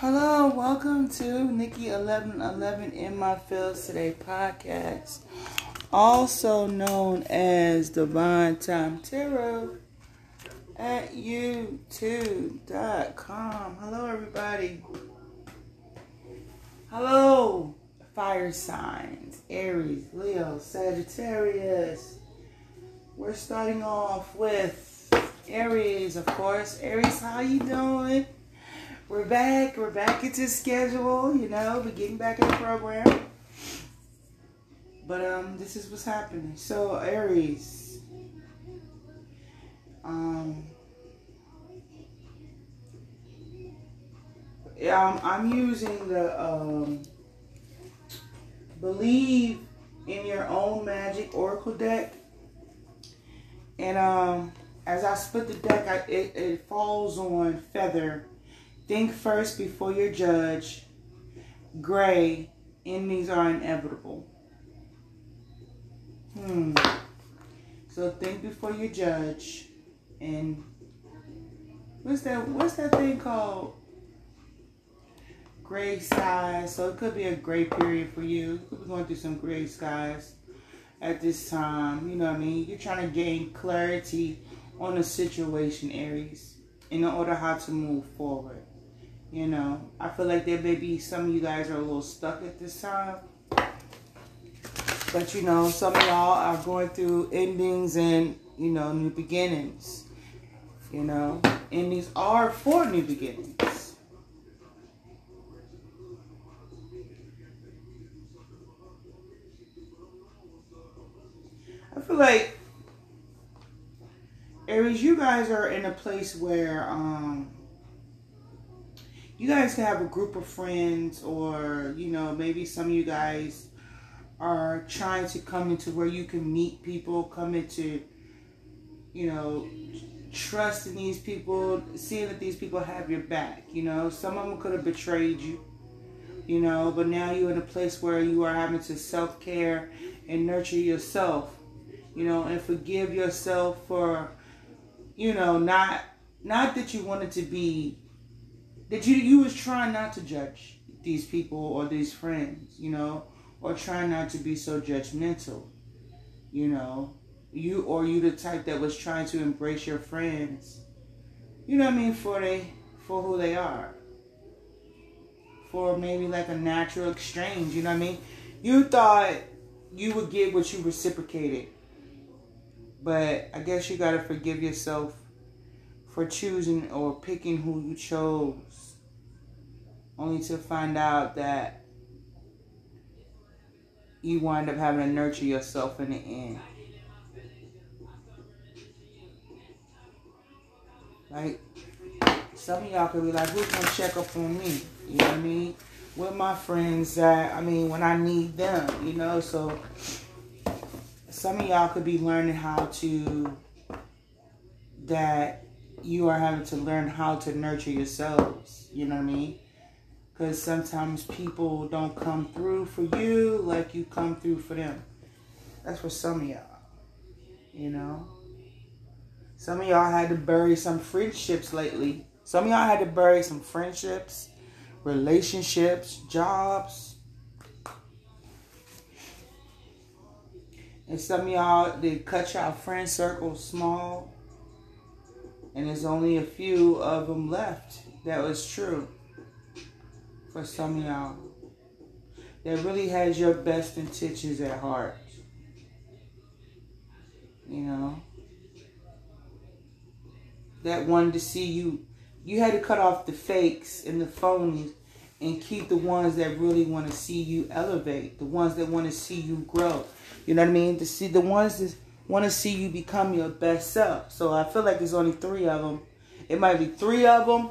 Hello, welcome to Nikki Eleven Eleven in My Fields Today podcast, also known as Divine Time Tarot at YouTube.com. Hello, everybody. Hello, fire signs Aries, Leo, Sagittarius. We're starting off with Aries, of course. Aries, how you doing? We're back. We're back into schedule. You know, we're getting back in the program. But um, this is what's happening. So Aries, um, I'm, I'm using the um, believe in your own magic oracle deck, and um, as I split the deck, I, it, it falls on feather Think first before you judge. Gray, endings are inevitable. Hmm. So think before you judge. And what's that what's that thing called? Gray skies. So it could be a gray period for you. You could be going through some gray skies at this time. You know what I mean? You're trying to gain clarity on a situation, Aries, in order how to move forward. You know, I feel like there may be some of you guys are a little stuck at this time. But you know, some of y'all are going through endings and, you know, new beginnings. You know, endings are for new beginnings. I feel like Aries, you guys are in a place where um you guys can have a group of friends or you know maybe some of you guys are trying to come into where you can meet people come into you know trusting these people seeing that these people have your back you know? Some of them could have betrayed you you know? But now you're in a place where you are having to self-care and nurture yourself you know? And forgive yourself for you know not not that you wanted to be that you you was trying not to judge these people or these friends, you know, or trying not to be so judgmental, you know. You or you the type that was trying to embrace your friends, you know what I mean, for they for who they are. For maybe like a natural exchange, you know what I mean? You thought you would get what you reciprocated. But I guess you gotta forgive yourself for choosing or picking who you chose, only to find out that you wind up having to nurture yourself in the end. Like, some of y'all could be like, who's gonna check up on me? You know what I mean? With my friends that, I mean, when I need them, you know? So, some of y'all could be learning how to, that you are having to learn how to nurture yourselves. You know what I mean? Because sometimes people don't come through for you like you come through for them. That's for some of y'all. You know? Some of y'all had to bury some friendships lately. Some of y'all had to bury some friendships, relationships, jobs. And some of y'all, they cut y'all friend circle small and there's only a few of them left. That was true for some of y'all. That really has your best intentions at heart. You know? That wanted to see you. You had to cut off the fakes and the phonies and keep the ones that really want to see you elevate. The ones that want to see you grow. You know what I mean? To see the ones that want to see you become your best self. So I feel like there's only three of them. It might be three of them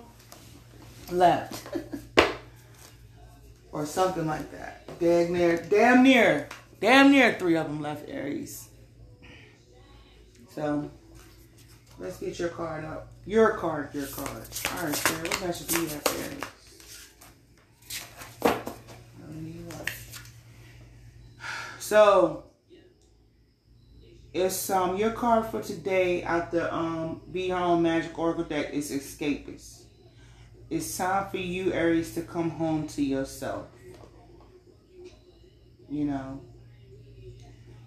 left. or something like that. Damn near, damn near, damn near three of them left, Aries. So, let's get your card up. Your card, your card. All right, Sarah, what you Aries? So, it's um your card for today at the um Be Own Magic Oracle deck is Escapist. it's time for you, Aries, to come home to yourself. You know,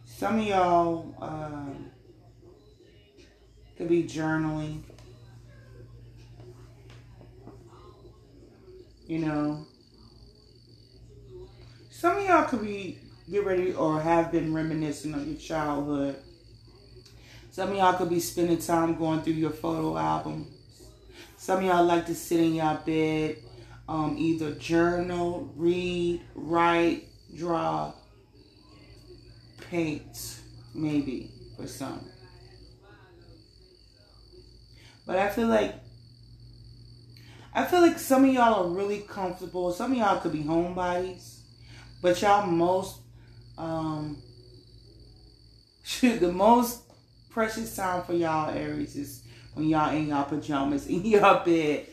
some of y'all uh, could be journaling. You know, some of y'all could be get ready or have been reminiscing of your childhood. Some of y'all could be spending time going through your photo album. Some of y'all like to sit in your bed, um, either journal, read, write, draw, paint, maybe for some. But I feel like I feel like some of y'all are really comfortable. Some of y'all could be homebodies, but y'all most um shoot the most precious time for y'all Aries is when y'all in y'all pajamas in your bed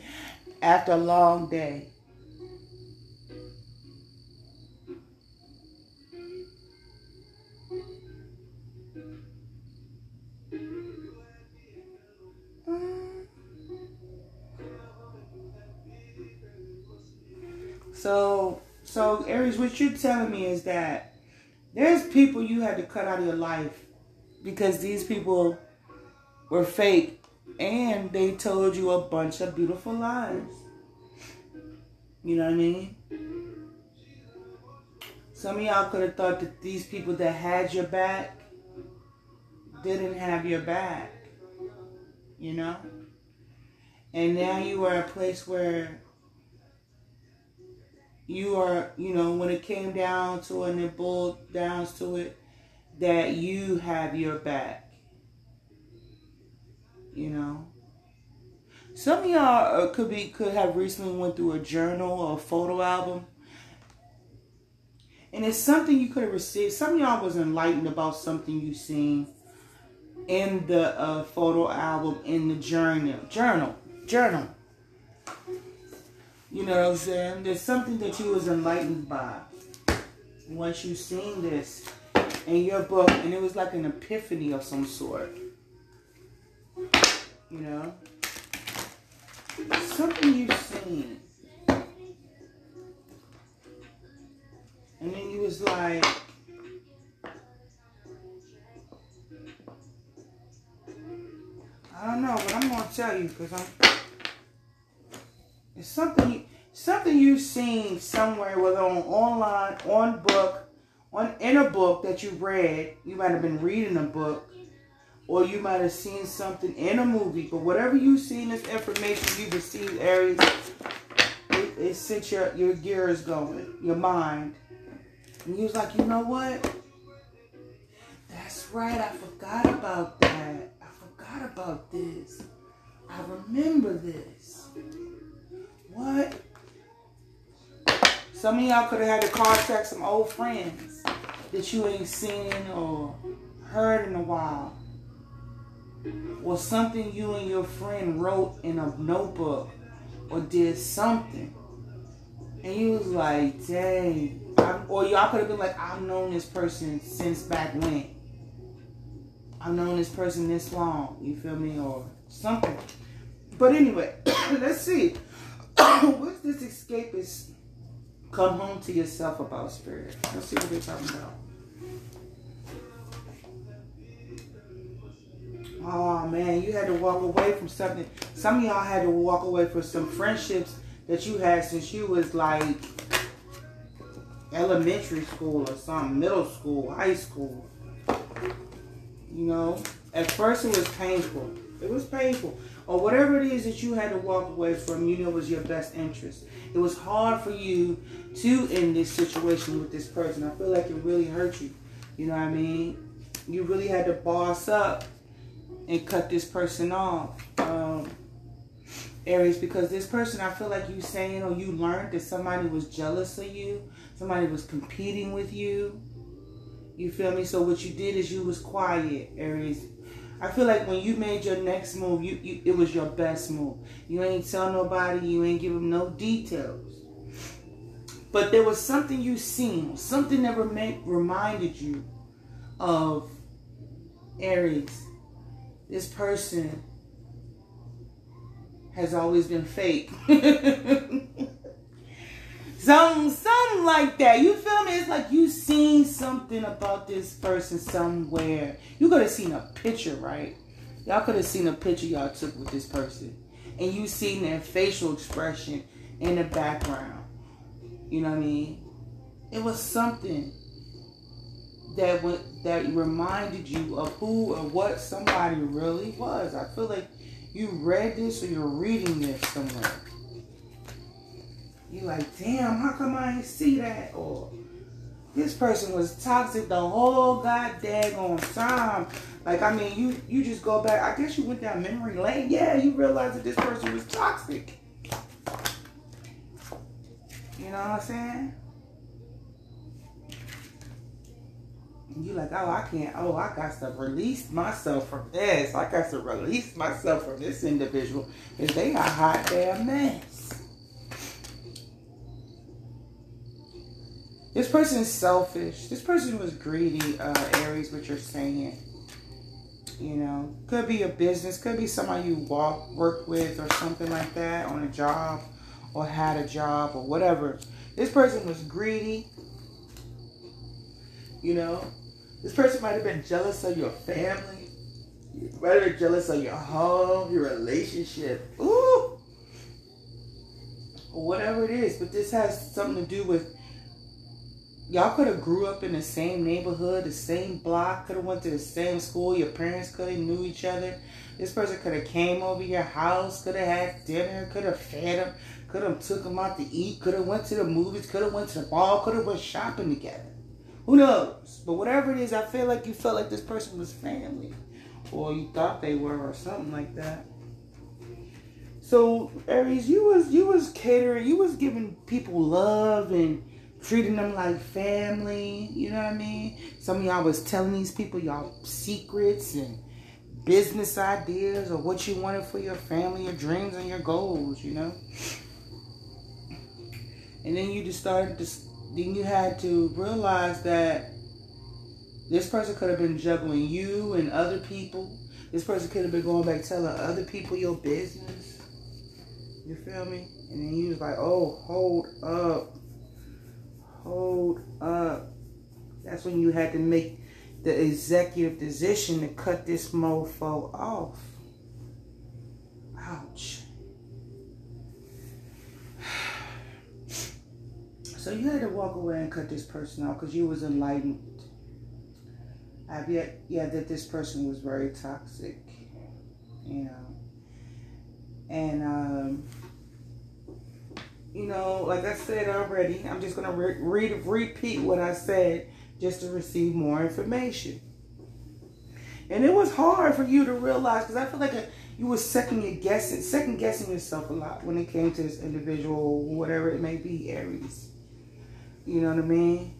after a long day. So, so Aries, what you're telling me is that there's people you had to cut out of your life because these people were fake and they told you a bunch of beautiful lies. You know what I mean? Some of y'all could have thought that these people that had your back didn't have your back. You know? And now you are a place where you are, you know, when it came down to it and it boiled down to it, that you have your back. You know. Some of y'all uh, could be could have recently went through a journal or a photo album. And it's something you could have received. Some y'all was enlightened about something you seen in the uh, photo album, in the journal. Journal. Journal. You know what I'm saying? There's something that you was enlightened by once you seen this in your book, and it was like an epiphany of some sort. You know? Something you've seen. And then you was like, I don't know, but I'm gonna tell you because I'm it's something something you've seen somewhere, whether on online, on book, on in a book that you read. You might have been reading a book, or you might have seen something in a movie. But whatever you've seen, this information you've received, Aries, it, it sent your your gears going, your mind, and you was like, you know what? That's right. I forgot about that. I forgot about this. I remember this. What? Some of y'all could have had to contact some old friends that you ain't seen or heard in a while. Or something you and your friend wrote in a notebook or did something. And you was like, dang. I'm, or y'all could have been like, I've known this person since back when. I've known this person this long. You feel me? Or something. But anyway, let's see. What's this escapist come home to yourself about spirit? Let's see what they're talking about. Oh man, you had to walk away from something. Some of y'all had to walk away from some friendships that you had since you was like elementary school or something, middle school, high school. You know, at first it was painful. It was painful or whatever it is that you had to walk away from, you know was your best interest. It was hard for you to end this situation with this person. I feel like it really hurt you. You know what I mean? You really had to boss up and cut this person off. Um, Aries, because this person, I feel like you saying or you learned that somebody was jealous of you, somebody was competing with you. You feel me? So what you did is you was quiet, Aries. I feel like when you made your next move, you, you it was your best move. You ain't tell nobody, you ain't give them no details. But there was something you seen, something that rem- reminded you of Aries. This person has always been fake. some something like that. You feel me? It's like you seen something about this person somewhere. You could have seen a picture, right? Y'all could have seen a picture y'all took with this person. And you seen their facial expression in the background. You know what I mean? It was something that went, that reminded you of who or what somebody really was. I feel like you read this or you're reading this somewhere. You like, damn, how come I didn't see that? Or this person was toxic the whole goddamn time. Like, I mean, you you just go back. I guess you went down memory lane. Yeah, you realize that this person was toxic. You know what I'm saying? you like, oh, I can't, oh, I got to release myself from this. I got to release myself from this individual because they a hot damn mess. This person is selfish. This person was greedy, uh, Aries, what you're saying. You know, could be a business, could be somebody you walk, work with or something like that on a job or had a job or whatever. This person was greedy. You know, this person might have been jealous of your family. You might have been jealous of your home, your relationship. Ooh. Whatever it is, but this has something to do with y'all could have grew up in the same neighborhood, the same block, could have went to the same school. Your parents could have knew each other. This person could have came over your house, could have had dinner, could have fed them, could have took them out to eat, could have went to the movies, could have went to the ball, could have went shopping together. Who knows? But whatever it is, I feel like you felt like this person was family. Or you thought they were or something like that. So Aries, you was you was catering, you was giving people love and treating them like family, you know what I mean? Some of y'all was telling these people y'all secrets and business ideas or what you wanted for your family, your dreams and your goals, you know? And then you just started to then you had to realize that this person could have been juggling you and other people. This person could have been going back telling other people your business. You feel me? And then you was like, oh, hold up. Hold up. That's when you had to make the executive decision to cut this mofo off. Ouch. So you had to walk away and cut this person off because you was enlightened. I've yet, yeah, that this person was very toxic, you know. And, um, you know, like I said already, I'm just going to re- read, repeat what I said just to receive more information. And it was hard for you to realize because I feel like a, you were second guessing, second guessing yourself a lot when it came to this individual, whatever it may be, Aries. You know what I mean?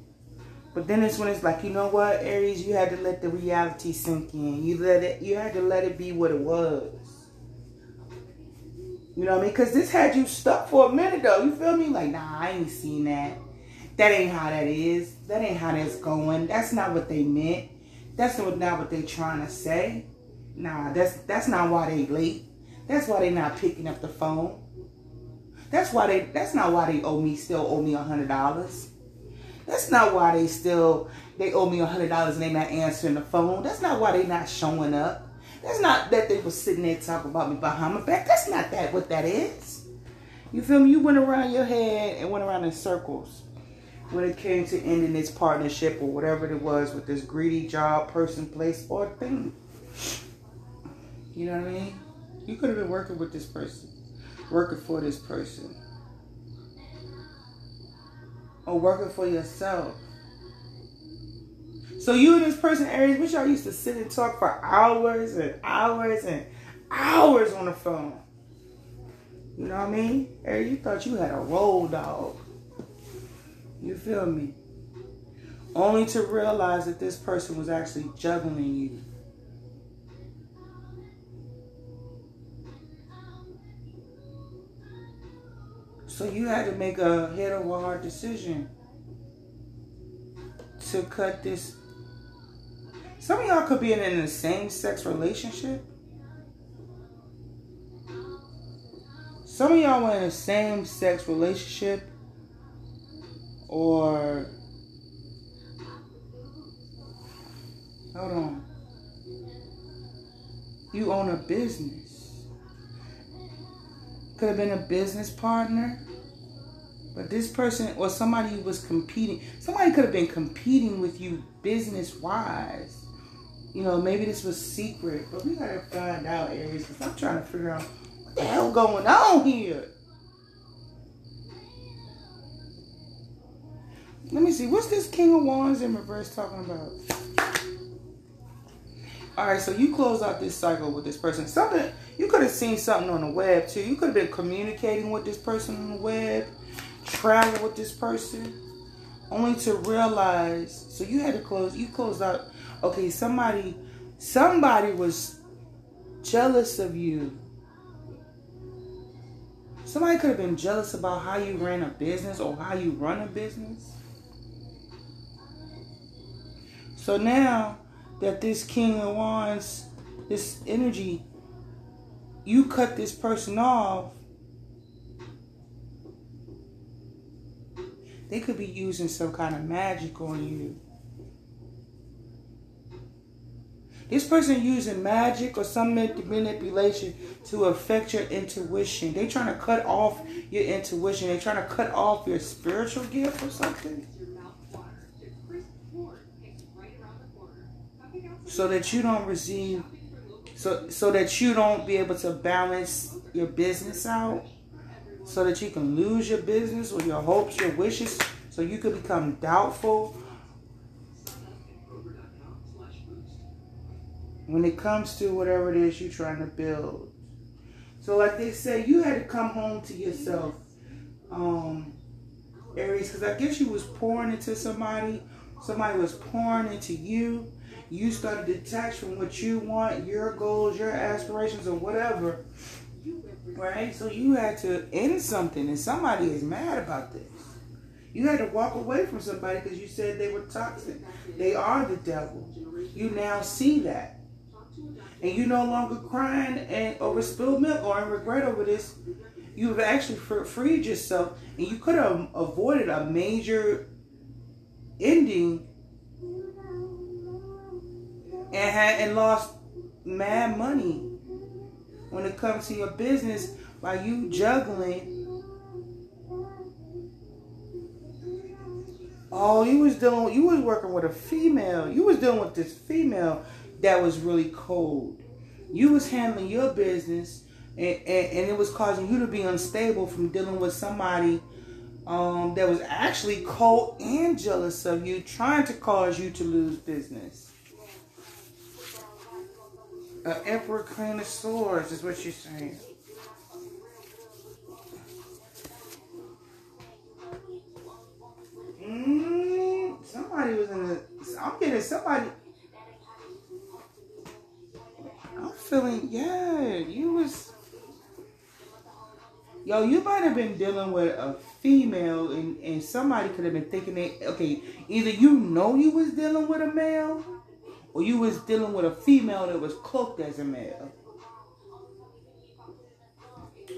But then it's when it's like, you know what, Aries, you had to let the reality sink in. You let it you had to let it be what it was. You know what I mean? Because this had you stuck for a minute though. You feel me? Like, nah, I ain't seen that. That ain't how that is. That ain't how that's going. That's not what they meant. That's not what they trying to say. Nah, that's that's not why they late. That's why they not picking up the phone. That's why they that's not why they owe me still owe me a hundred dollars. That's not why they still they owe me a hundred dollars and they not answering the phone. That's not why they not showing up. That's not that they was sitting there talking about me behind my back. That's not that what that is. You feel me? You went around your head and went around in circles when it came to ending this partnership or whatever it was with this greedy job, person, place, or thing. You know what I mean? You could have been working with this person, working for this person or working for yourself. So you and this person, Aries, which y'all used to sit and talk for hours and hours and hours on the phone. You know what I mean? Aries, you thought you had a roll dog. You feel me? Only to realize that this person was actually juggling you. So you had to make a head over heart decision to cut this. Some of y'all could be in a same sex relationship. Some of y'all were in a same sex relationship or hold on. You own a business. Could have been a business partner. But this person or somebody was competing. Somebody could have been competing with you business wise. You know, maybe this was secret, but we gotta find out, Aries, because I'm trying to figure out what the hell going on here. Let me see. What's this King of Wands in reverse talking about? All right, so you close out this cycle with this person. Something you could have seen something on the web too. You could have been communicating with this person on the web, travel with this person, only to realize. So you had to close. You closed out. Okay, somebody, somebody was jealous of you. Somebody could have been jealous about how you ran a business or how you run a business. So now that this King of Wands, this energy, you cut this person off, they could be using some kind of magic on you. This person using magic or some manipulation to affect your intuition. They trying to cut off your intuition. They trying to cut off your spiritual gift or something. so that you don't receive so so that you don't be able to balance your business out so that you can lose your business or your hopes your wishes so you could become doubtful when it comes to whatever it is you're trying to build so like they say you had to come home to yourself um aries because i guess you was pouring into somebody somebody was pouring into you you started to detach from what you want, your goals, your aspirations, or whatever. Right? So you had to end something, and somebody is mad about this. You had to walk away from somebody because you said they were toxic. They are the devil. You now see that. And you no longer crying and over spilled milk or in regret over this. You've actually freed yourself, and you could have avoided a major ending and had and lost mad money when it comes to your business by you juggling. Oh, you was dealing. You was working with a female. You was dealing with this female that was really cold. You was handling your business, and, and, and it was causing you to be unstable from dealing with somebody um, that was actually cold and jealous of you, trying to cause you to lose business. An emperor queen of swords is what she's saying. Yo, you might have been dealing with a female, and, and somebody could have been thinking that, okay, either you know you was dealing with a male, or you was dealing with a female that was cloaked as a male.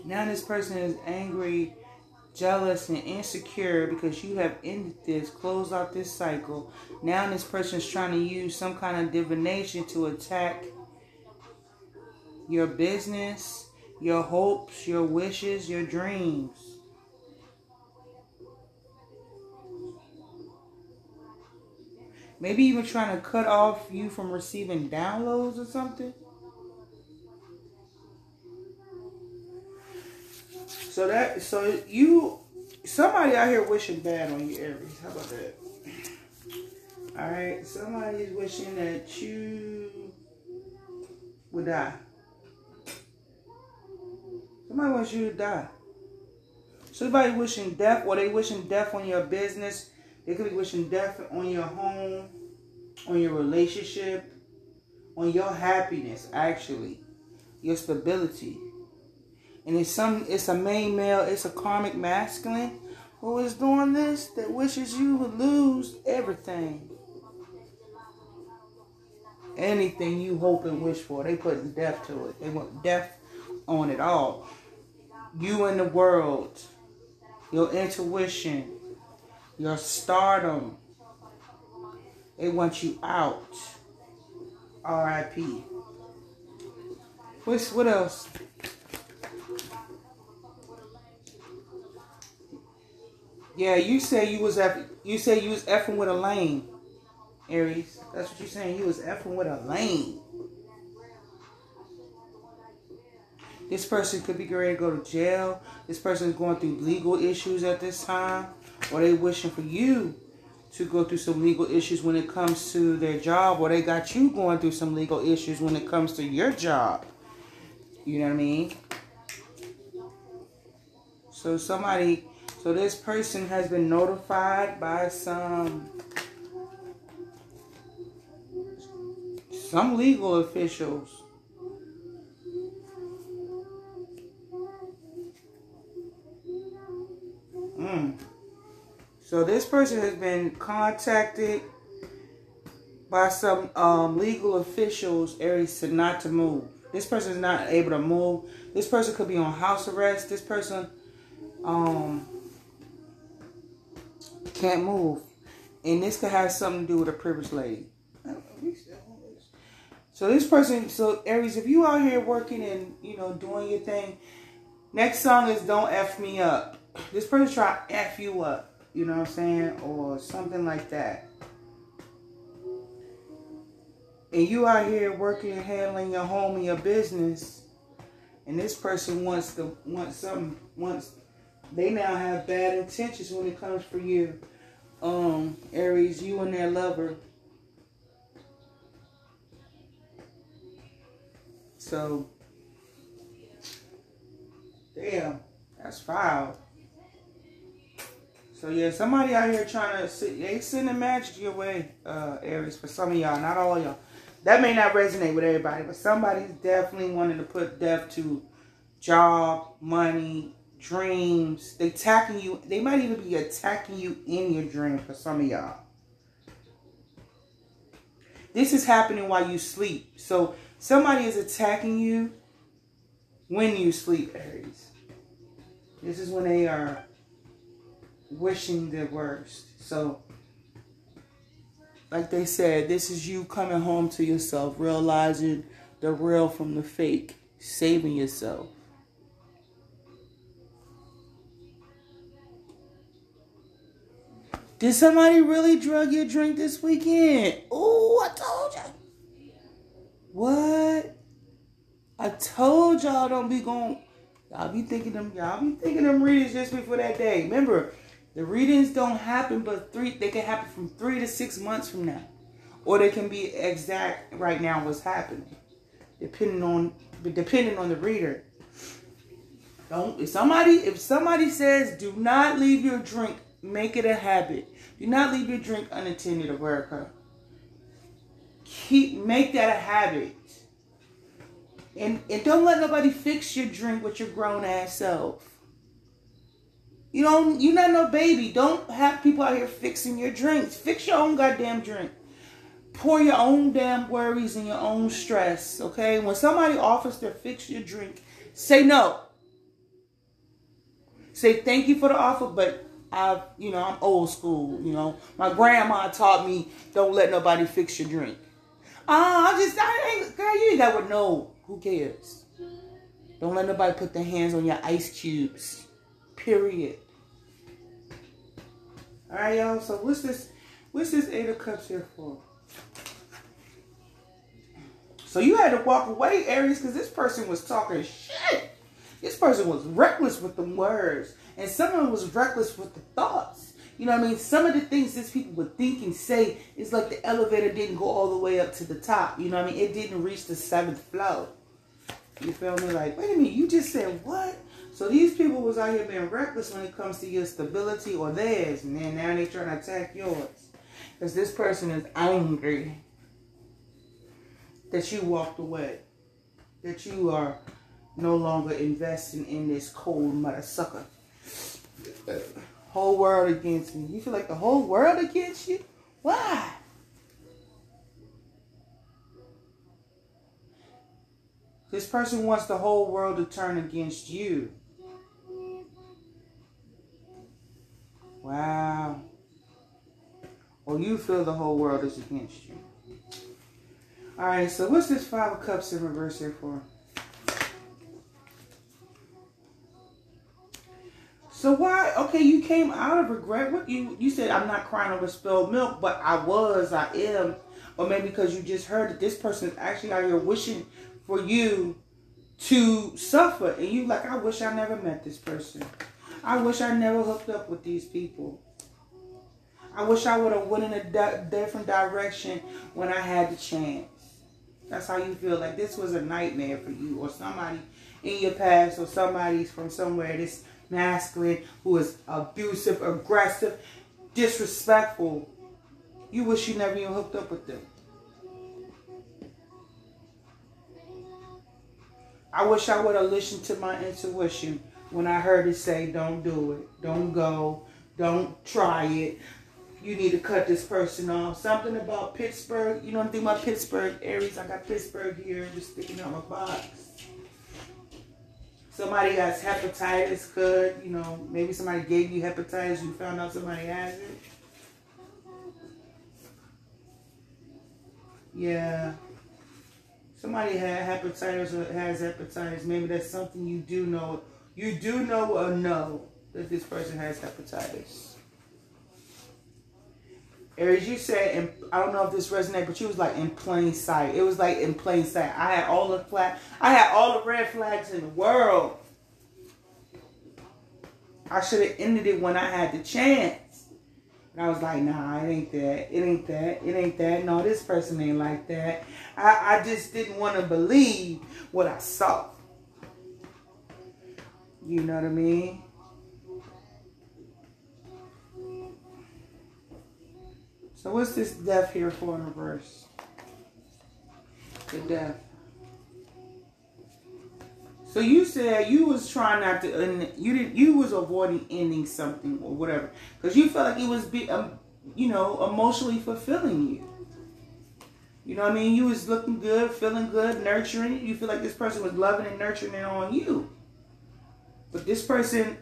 Now this person is angry, jealous, and insecure because you have ended this, closed out this cycle. Now this person is trying to use some kind of divination to attack your business, your hopes, your wishes, your dreams. Maybe even trying to cut off you from receiving downloads or something. So that so you somebody out here wishing bad on you, Aries. How about that? Alright, somebody's wishing that you would die. Somebody wants you to die. Somebody wishing death, or they wishing death on your business, they could be wishing death on your home, on your relationship, on your happiness, actually, your stability. And it's some it's a main male, it's a karmic masculine who is doing this that wishes you would lose everything. Anything you hope and wish for, they put death to it. They want death on it all. You in the world, your intuition, your stardom. They want you out. R.I.P. What's what else? Yeah, you say you was F, you say you was effing with a lane, Aries. That's what you're saying. You was effing with a lane. This person could be ready to go to jail. This person is going through legal issues at this time, or they wishing for you to go through some legal issues when it comes to their job, or they got you going through some legal issues when it comes to your job. You know what I mean? So somebody so this person has been notified by some some legal officials. Mm. So this person has been contacted by some um, legal officials, Aries, to not to move. This person is not able to move. This person could be on house arrest. This person um, can't move. And this could have something to do with a privileged lady. So this person, so Aries, if you out here working and, you know, doing your thing, next song is Don't F Me Up. This person try F you up, you know what I'm saying? Or something like that. And you out here working and handling your home and your business, and this person wants to want something wants they now have bad intentions when it comes for you um, Aries, you and their lover. So, damn, that's foul. So yeah, somebody out here trying to sit, they sending magic your way, uh, Aries, for some of y'all, not all y'all. That may not resonate with everybody, but somebody's definitely wanting to put death to job, money, dreams. They attacking you. They might even be attacking you in your dream for some of y'all. This is happening while you sleep. So somebody is attacking you when you sleep, Aries. This is when they are wishing the worst. So, like they said, this is you coming home to yourself, realizing the real from the fake, saving yourself. Did somebody really drug your drink this weekend? Oh, I told you. What? I told y'all don't be going. Y'all be thinking them. Y'all be thinking them readings just before that day. Remember, the readings don't happen, but three. They can happen from three to six months from now, or they can be exact right now. What's happening, depending on depending on the reader. Don't if somebody if somebody says do not leave your drink Make it a habit. Do not leave your drink unattended, America. Keep make that a habit. And and don't let nobody fix your drink with your grown ass self. You don't you're not no baby. Don't have people out here fixing your drinks. Fix your own goddamn drink. Pour your own damn worries and your own stress. Okay? When somebody offers to fix your drink, say no. Say thank you for the offer, but I, you know, I'm old school. You know, my grandma taught me don't let nobody fix your drink. Ah, uh, I just, I ain't, girl, you ain't got to know. Who cares? Don't let nobody put their hands on your ice cubes. Period. All right, y'all. So what's this? What's this Eight of Cups here for? So you had to walk away, Aries, because this person was talking shit. This person was reckless with the words. And someone was reckless with the thoughts. You know what I mean? Some of the things these people would think and say is like the elevator didn't go all the way up to the top. You know what I mean? It didn't reach the seventh floor. You feel me? Like, wait a minute, you just said what? So these people was out here being reckless when it comes to your stability or theirs. And then now they're trying to attack yours. Because this person is angry that you walked away. That you are no longer investing in this cold mother sucker whole world against me. You feel like the whole world against you? Why? This person wants the whole world to turn against you. Wow. Or you feel the whole world is against you. All right, so what's this Five of Cups in reverse here for? So why? Okay, you came out of regret. What you you said? I'm not crying over spilled milk, but I was. I am. Or maybe because you just heard that this person is actually out here wishing for you to suffer, and you like, I wish I never met this person. I wish I never hooked up with these people. I wish I would have went in a di- different direction when I had the chance. That's how you feel like this was a nightmare for you or somebody in your past or somebody from somewhere this masculine who is abusive, aggressive, disrespectful. You wish you never even hooked up with them. I wish I would have listened to my intuition when I heard it say, don't do it, don't go, don't try it. You need to cut this person off. Something about Pittsburgh. You know anything about Pittsburgh, Aries? I got Pittsburgh here just sticking out my box. Somebody has hepatitis could, you know, maybe somebody gave you hepatitis, you found out somebody has it. Yeah. Somebody had hepatitis or has hepatitis. Maybe that's something you do know. You do know or know that this person has hepatitis. As you said, and I don't know if this resonates, but you was like in plain sight. It was like in plain sight. I had all the flag, I had all the red flags in the world. I should have ended it when I had the chance. And I was like, nah, it ain't that. It ain't that. It ain't that. No, this person ain't like that. I, I just didn't want to believe what I saw. You know what I mean? So what's this death here for in reverse? The death. So you said you was trying not to, and you didn't. You was avoiding ending something or whatever because you felt like it was, be, um, you know, emotionally fulfilling you. You know what I mean? You was looking good, feeling good, nurturing. You feel like this person was loving and nurturing it on you. But this person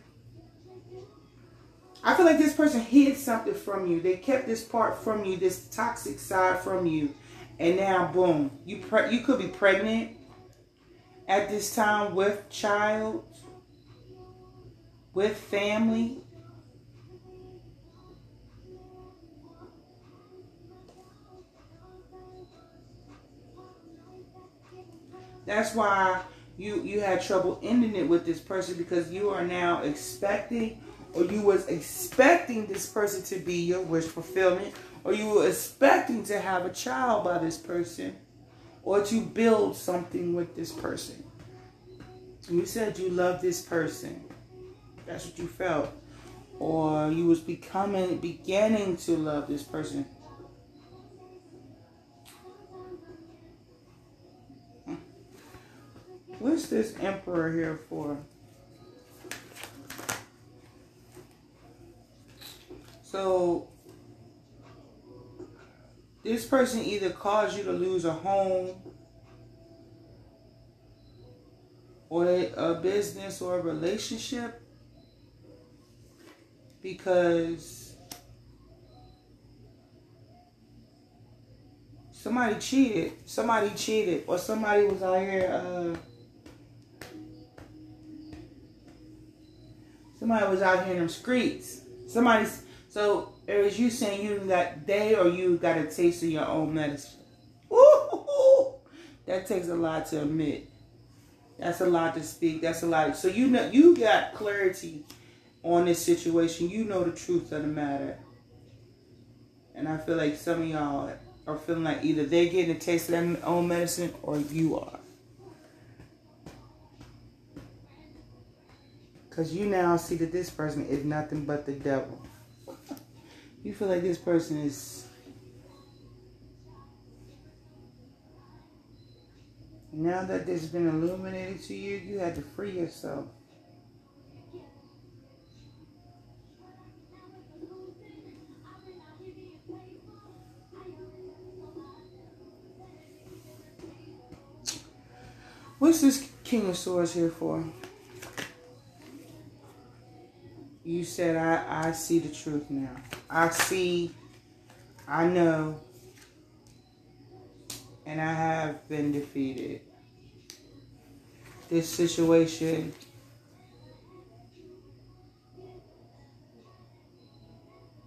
I feel like this person hid something from you. They kept this part from you, this toxic side from you. And now, boom, you you could be pregnant at this time with child, with family. That's why you you had trouble ending it with this person because you are now expecting or you was expecting this person to be your wish fulfillment, or you were expecting to have a child by this person, or to build something with this person. You said you love this person. That's what you felt. Or you was becoming beginning to love this person. What's this emperor here for? So this person either caused you to lose a home or a business or a relationship because somebody cheated somebody cheated or somebody was out here uh, somebody was out here in the streets somebody's so, it was you saying you got they or you got a taste of your own medicine. Ooh, that takes a lot to admit. That's a lot to speak. That's a lot. So you know you got clarity on this situation. You know the truth of the matter. And I feel like some of y'all are feeling like either they're getting a taste of their own medicine or you are. Because you now see that this person is nothing but the devil you feel like this person is now that this has been illuminated to you, you had to free yourself. What's this King of Swords here for? You said, I, I see the truth now. I see, I know, and I have been defeated. This situation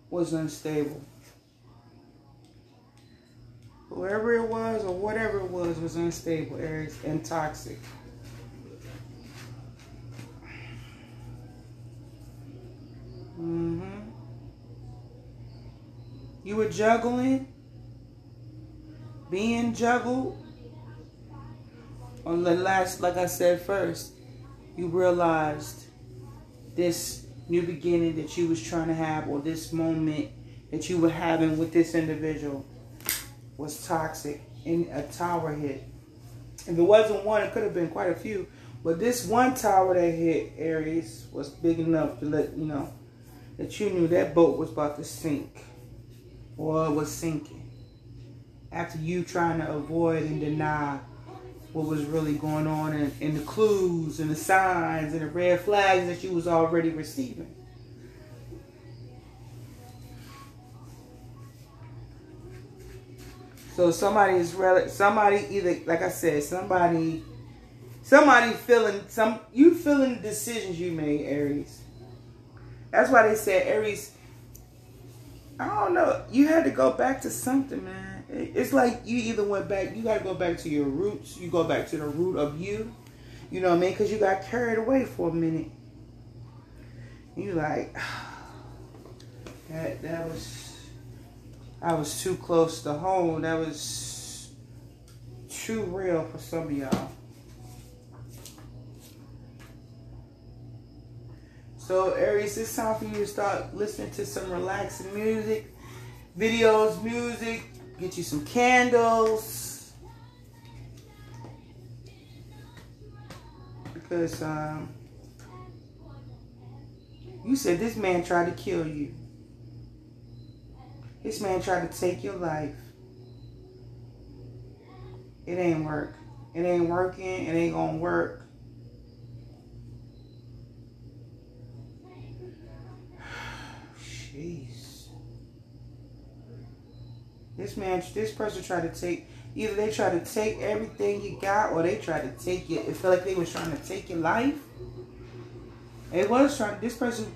was unstable. Whoever it was or whatever it was was unstable, Aries, and toxic. You were juggling, being juggled. On the last, like I said first, you realized this new beginning that you was trying to have or this moment that you were having with this individual was toxic and a tower hit. If it wasn't one, it could have been quite a few. But this one tower that hit Aries was big enough to let you know that you knew that boat was about to sink or was sinking. After you trying to avoid and deny what was really going on and, and the clues and the signs and the red flags that you was already receiving. So somebody is rel- somebody either like I said, somebody somebody feeling some you feeling decisions you made, Aries. That's why they said Aries. I don't know. You had to go back to something, man. It's like you either went back. You got to go back to your roots. You go back to the root of you. You know what I mean? Because you got carried away for a minute. You like that. That was. I was too close to home. That was too real for some of y'all. So Aries, it's time for you to start listening to some relaxing music, videos, music, get you some candles. Because um, you said this man tried to kill you. This man tried to take your life. It ain't work. It ain't working. It ain't gonna work. Jeez. This man, this person tried to take, either they tried to take everything you got or they tried to take it. It felt like they was trying to take your life. It was trying, this person,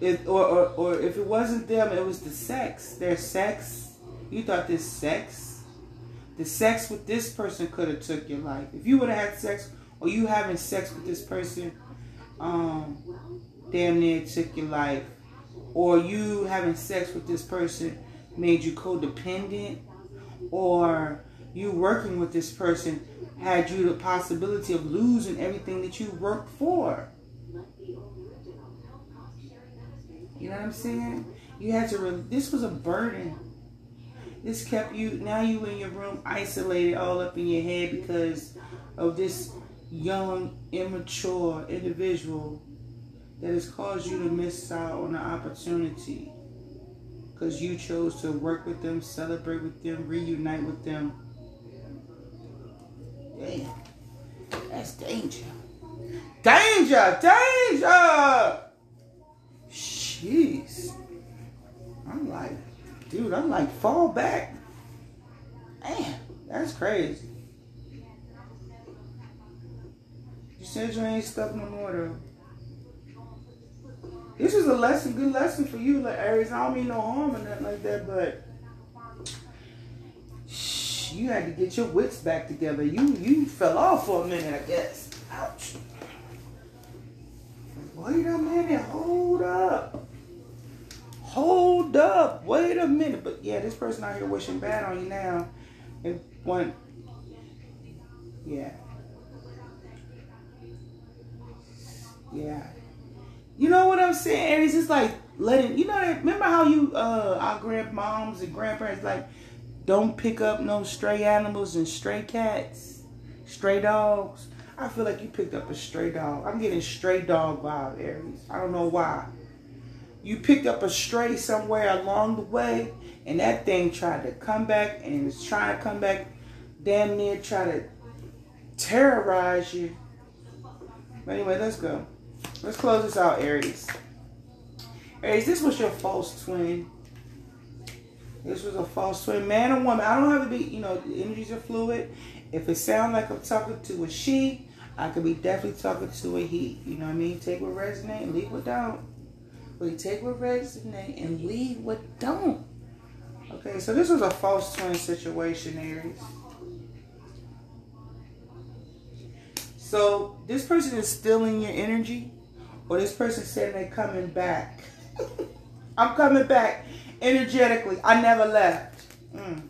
it, or, or, or if it wasn't them, it was the sex. Their sex. You thought this sex, the sex with this person could have took your life. If you would have had sex, or you having sex with this person, um, damn near took your life or you having sex with this person made you codependent, or you working with this person had you the possibility of losing everything that you worked for. You know what I'm saying? You had to. Re- this was a burden. This kept you. Now you in your room, isolated, all up in your head because of this young, immature individual that has caused you to miss out on an opportunity because you chose to work with them, celebrate with them, reunite with them. Damn, that's danger. Danger, danger. Jeez. I'm like, dude, I'm like, fall back. Man, that's crazy. You said you ain't stuck no more though. This is a lesson, good lesson for you, like Aries. I don't mean no harm or nothing like that, but shh, you had to get your wits back together. You you fell off for a minute, I guess. Ouch. Wait a minute, hold up. Hold up. Wait a minute. But yeah, this person out here wishing bad on you now. And one Yeah. Yeah. You know what I'm saying? And it's like letting you know. Remember how you uh our grandmoms and grandparents like don't pick up no stray animals and stray cats, stray dogs. I feel like you picked up a stray dog. I'm getting stray dog vibe, Aries. I don't know why. You picked up a stray somewhere along the way, and that thing tried to come back and it's trying to come back, damn near try to terrorize you. But anyway, let's go. Let's close this out, Aries. Aries, this was your false twin. This was a false twin, man or woman. I don't have to be, you know, the energies are fluid. If it sounds like I'm talking to a she, I could be definitely talking to a he. You know what I mean? Take what resonate and leave what don't. We take what resonate and leave what don't. Okay, so this was a false twin situation, Aries. So this person is stealing your energy, or this person said they're coming back. I'm coming back energetically. I never left. Mm.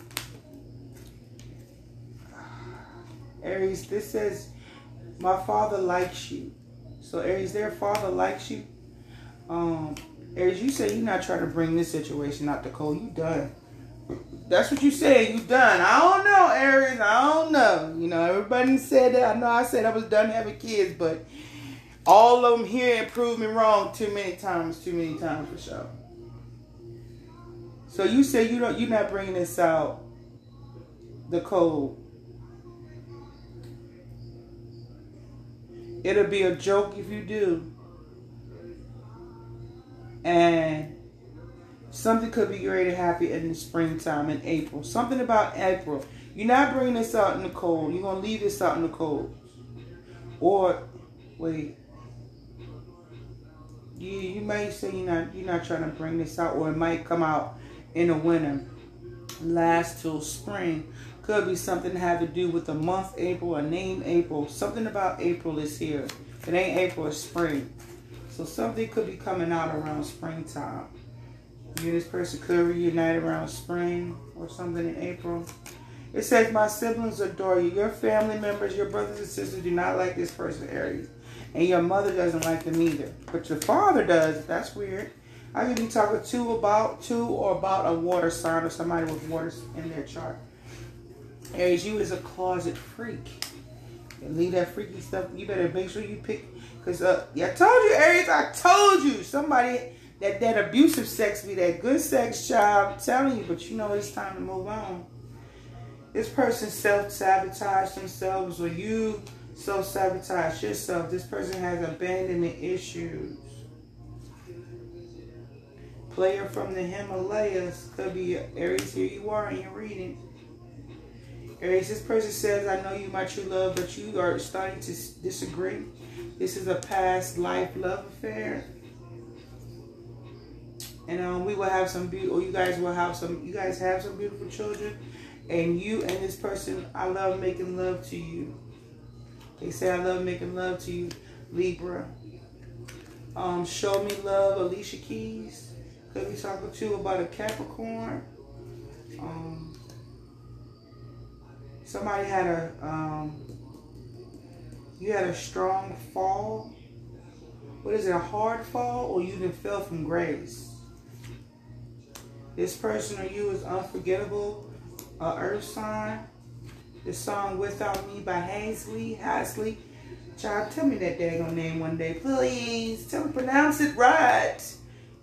Aries, this says, my father likes you. So Aries, their father likes you. Um, Aries, you say you're not trying to bring this situation out the cold. You done. That's what you said. You done. I don't know, Aries. I don't know. You know, everybody said that. I know I said I was done having kids, but all of them here proved me wrong too many times. Too many times for sure. So you say you don't. You're not bringing this out. The code. It'll be a joke if you do. And something could be great and happy in the springtime in April. Something about April. You're not bringing this out in the cold. You're gonna leave this out in the cold. Or wait. You you might say you're not you're not trying to bring this out, or it might come out in the winter, last till spring. Could be something to have to do with the month April, a name April. Something about April is here. If it ain't April, it's spring. So something could be coming out around springtime. You this person could reunite around spring or something in April. It says, My siblings adore you. Your family members, your brothers and sisters do not like this person, Aries. And your mother doesn't like them either. But your father does. That's weird. I could be talking to about two or about a water sign or somebody with water in their chart. Aries, you is a closet freak. And leave that freaky stuff. You better make sure you pick. Because uh, I told you, Aries, I told you. Somebody that that abusive sex be that good sex child. I'm telling you, but you know it's time to move on. This person self-sabotaged themselves or you self-sabotage yourself. This person has abandonment issues player from the Himalayas. Could be Aries. Here you are in your reading. Aries, this person says, I know you my true love, but you are starting to disagree. This is a past life love affair. And um, we will have some beautiful, you guys will have some, you guys have some beautiful children. And you and this person, I love making love to you. They say, I love making love to you, Libra. Um, show me love, Alicia Keys. Could be talking to you about a Capricorn. Um, somebody had a, um, you had a strong fall. What is it, a hard fall or you didn't fell from grace? This person or you is unforgettable. A earth sign. The song Without Me by Hazley. Hazley. Child, tell me that daggone name one day, please. Tell me pronounce it right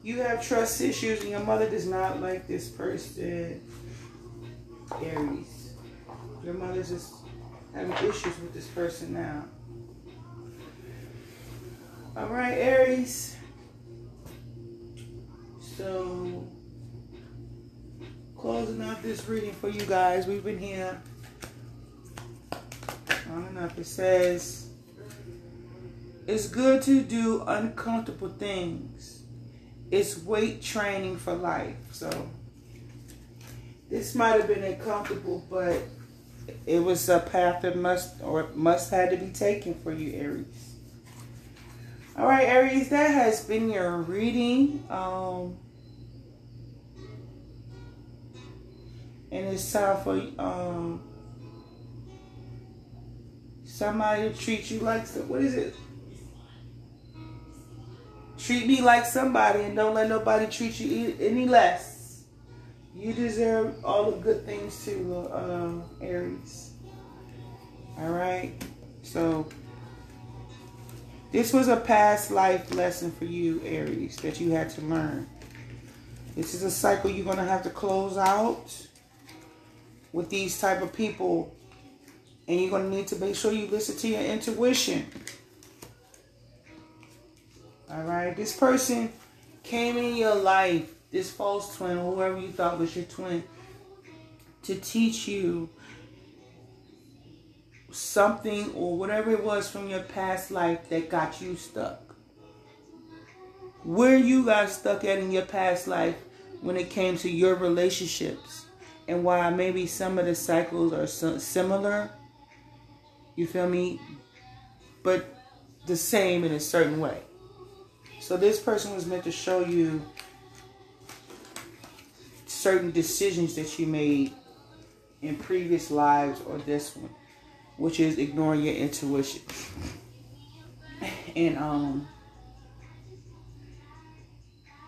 you have trust issues and your mother does not like this person, Aries. Your mother's just having issues with this person now. All right, Aries. So, closing out this reading for you guys. We've been here long enough. It says, it's good to do uncomfortable things it's weight training for life. So this might have been uncomfortable, but it was a path that must or must had to be taken for you, Aries. All right, Aries, that has been your reading. Um, and it's time for um, somebody to treat you like what is it? Treat me like somebody and don't let nobody treat you any less. You deserve all the good things too, uh, Aries. All right. So this was a past life lesson for you, Aries, that you had to learn. This is a cycle you're going to have to close out with these type of people. And you're going to need to make sure you listen to your intuition. All right. This person came in your life, this false twin, or whoever you thought was your twin, to teach you something or whatever it was from your past life that got you stuck. Where you got stuck at in your past life when it came to your relationships and why maybe some of the cycles are similar. You feel me? But the same in a certain way. So this person was meant to show you certain decisions that you made in previous lives or this one, which is ignoring your intuition. And um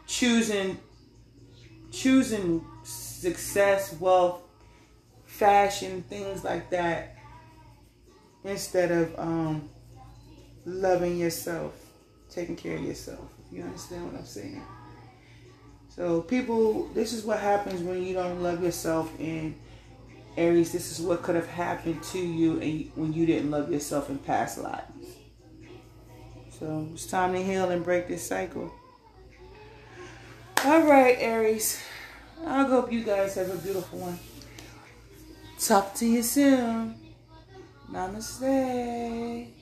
choosing choosing success, wealth, fashion, things like that instead of um loving yourself, taking care of yourself. You understand what I'm saying. So people, this is what happens when you don't love yourself and Aries, this is what could have happened to you and when you didn't love yourself in past lives. So it's time to heal and break this cycle. All right, Aries. I hope you guys have a beautiful one. Talk to you soon. Namaste.